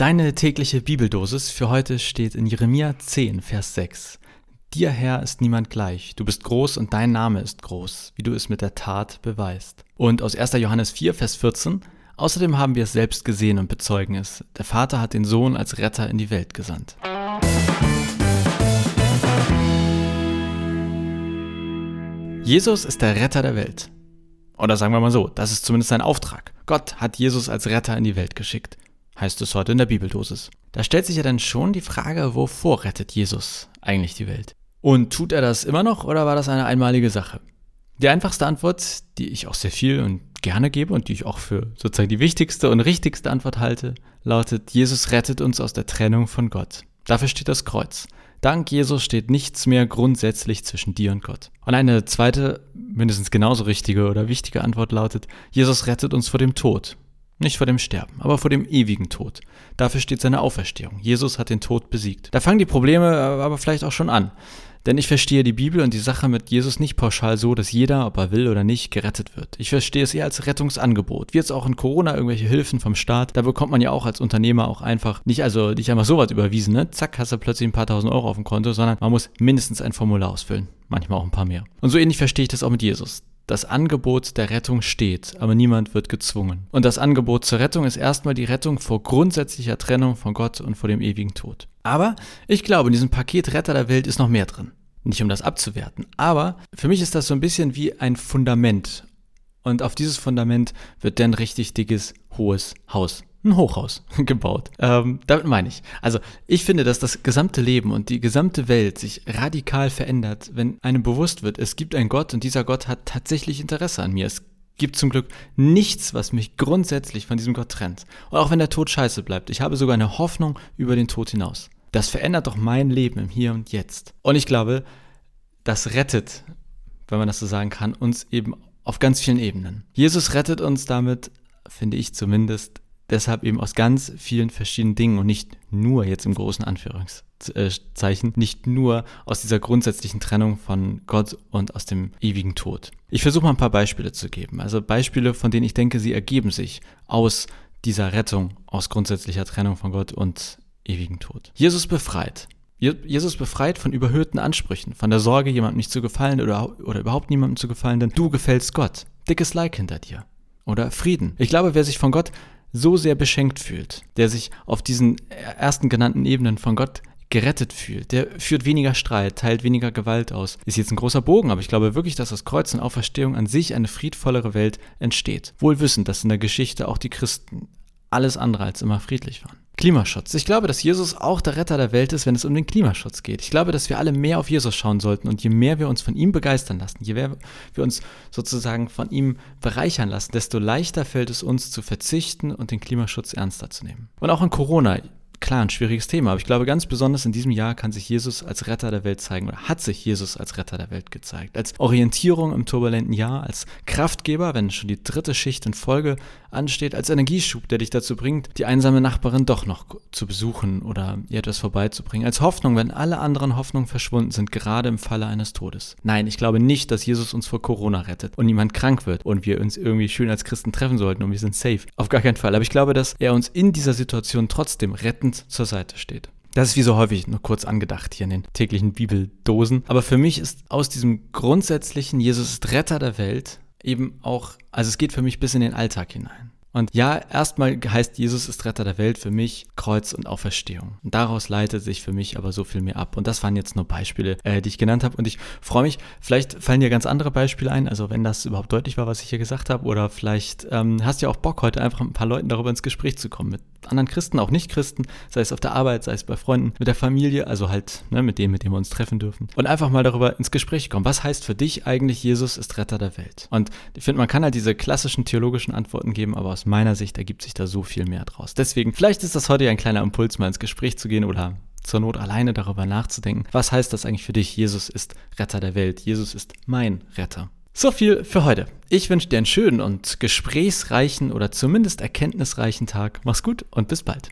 Deine tägliche Bibeldosis für heute steht in Jeremia 10, Vers 6. Dir, Herr, ist niemand gleich. Du bist groß und dein Name ist groß, wie du es mit der Tat beweist. Und aus 1. Johannes 4, Vers 14. Außerdem haben wir es selbst gesehen und bezeugen es. Der Vater hat den Sohn als Retter in die Welt gesandt. Jesus ist der Retter der Welt. Oder sagen wir mal so, das ist zumindest sein Auftrag. Gott hat Jesus als Retter in die Welt geschickt, heißt es heute in der Bibeldosis. Da stellt sich ja dann schon die Frage, wovor rettet Jesus eigentlich die Welt? Und tut er das immer noch oder war das eine einmalige Sache? Die einfachste Antwort, die ich auch sehr viel und gerne gebe und die ich auch für sozusagen die wichtigste und richtigste Antwort halte, lautet, Jesus rettet uns aus der Trennung von Gott. Dafür steht das Kreuz. Dank Jesus steht nichts mehr grundsätzlich zwischen dir und Gott. Und eine zweite, mindestens genauso richtige oder wichtige Antwort lautet, Jesus rettet uns vor dem Tod. Nicht vor dem Sterben, aber vor dem ewigen Tod. Dafür steht seine Auferstehung. Jesus hat den Tod besiegt. Da fangen die Probleme aber vielleicht auch schon an. Denn ich verstehe die Bibel und die Sache mit Jesus nicht pauschal so, dass jeder, ob er will oder nicht, gerettet wird. Ich verstehe es eher als Rettungsangebot. Wie jetzt auch in Corona irgendwelche Hilfen vom Staat, da bekommt man ja auch als Unternehmer auch einfach nicht, also nicht einfach sowas überwiesen, ne? Zack, hast du plötzlich ein paar tausend Euro auf dem Konto, sondern man muss mindestens ein Formular ausfüllen. Manchmal auch ein paar mehr. Und so ähnlich verstehe ich das auch mit Jesus. Das Angebot der Rettung steht, aber niemand wird gezwungen. Und das Angebot zur Rettung ist erstmal die Rettung vor grundsätzlicher Trennung von Gott und vor dem ewigen Tod. Aber ich glaube, in diesem Paket Retter der Welt ist noch mehr drin. Nicht um das abzuwerten, aber für mich ist das so ein bisschen wie ein Fundament. Und auf dieses Fundament wird dann richtig dickes, hohes Haus ein Hochhaus gebaut. Ähm, damit meine ich. Also ich finde, dass das gesamte Leben und die gesamte Welt sich radikal verändert, wenn einem bewusst wird, es gibt einen Gott und dieser Gott hat tatsächlich Interesse an mir. Es gibt zum Glück nichts, was mich grundsätzlich von diesem Gott trennt. Und auch wenn der Tod scheiße bleibt, ich habe sogar eine Hoffnung über den Tod hinaus. Das verändert doch mein Leben im Hier und Jetzt. Und ich glaube, das rettet, wenn man das so sagen kann, uns eben auf ganz vielen Ebenen. Jesus rettet uns damit, finde ich zumindest, deshalb eben aus ganz vielen verschiedenen Dingen und nicht nur jetzt im großen Anführungszeichen, nicht nur aus dieser grundsätzlichen Trennung von Gott und aus dem ewigen Tod. Ich versuche mal ein paar Beispiele zu geben. Also Beispiele, von denen ich denke, sie ergeben sich aus dieser Rettung, aus grundsätzlicher Trennung von Gott und ewigen Tod. Jesus befreit. Jesus befreit von überhöhten Ansprüchen, von der Sorge, jemandem nicht zu gefallen oder, oder überhaupt niemandem zu gefallen, denn du gefällst Gott. Dickes Like hinter dir. Oder Frieden. Ich glaube, wer sich von Gott so sehr beschenkt fühlt, der sich auf diesen ersten genannten Ebenen von Gott gerettet fühlt, der führt weniger Streit, teilt weniger Gewalt aus. Ist jetzt ein großer Bogen, aber ich glaube wirklich, dass aus Kreuz und Auferstehung an sich eine friedvollere Welt entsteht. Wohl wissend, dass in der Geschichte auch die Christen alles andere als immer friedlich waren. Klimaschutz. Ich glaube, dass Jesus auch der Retter der Welt ist, wenn es um den Klimaschutz geht. Ich glaube, dass wir alle mehr auf Jesus schauen sollten und je mehr wir uns von ihm begeistern lassen, je mehr wir uns sozusagen von ihm bereichern lassen, desto leichter fällt es uns zu verzichten und den Klimaschutz ernster zu nehmen. Und auch in Corona klar ein schwieriges Thema, aber ich glaube ganz besonders in diesem Jahr kann sich Jesus als Retter der Welt zeigen oder hat sich Jesus als Retter der Welt gezeigt. Als Orientierung im turbulenten Jahr, als Kraftgeber, wenn schon die dritte Schicht in Folge ansteht, als Energieschub, der dich dazu bringt, die einsame Nachbarin doch noch zu besuchen oder ihr etwas vorbeizubringen. Als Hoffnung, wenn alle anderen Hoffnungen verschwunden sind, gerade im Falle eines Todes. Nein, ich glaube nicht, dass Jesus uns vor Corona rettet und niemand krank wird und wir uns irgendwie schön als Christen treffen sollten und wir sind safe. Auf gar keinen Fall. Aber ich glaube, dass er uns in dieser Situation trotzdem retten rettend zur Seite steht. Das ist wie so häufig nur kurz angedacht hier in den täglichen Bibeldosen. Aber für mich ist aus diesem grundsätzlichen Jesus ist Retter der Welt eben auch, also es geht für mich bis in den Alltag hinein. Und ja, erstmal heißt Jesus ist Retter der Welt für mich Kreuz und Auferstehung. Und daraus leitet sich für mich aber so viel mehr ab. Und das waren jetzt nur Beispiele, äh, die ich genannt habe. Und ich freue mich, vielleicht fallen dir ganz andere Beispiele ein, also wenn das überhaupt deutlich war, was ich hier gesagt habe. Oder vielleicht ähm, hast du ja auch Bock, heute einfach mit ein paar Leuten darüber ins Gespräch zu kommen. Mit anderen Christen, auch Nicht-Christen, sei es auf der Arbeit, sei es bei Freunden, mit der Familie, also halt ne, mit denen, mit denen wir uns treffen dürfen. Und einfach mal darüber ins Gespräch kommen. Was heißt für dich eigentlich, Jesus ist Retter der Welt? Und ich finde, man kann halt diese klassischen theologischen Antworten geben, aber aus meiner Sicht ergibt sich da so viel mehr draus. Deswegen, vielleicht ist das heute ein kleiner Impuls, mal ins Gespräch zu gehen oder zur Not alleine darüber nachzudenken. Was heißt das eigentlich für dich? Jesus ist Retter der Welt. Jesus ist mein Retter. So viel für heute. Ich wünsche dir einen schönen und gesprächsreichen oder zumindest erkenntnisreichen Tag. Mach's gut und bis bald.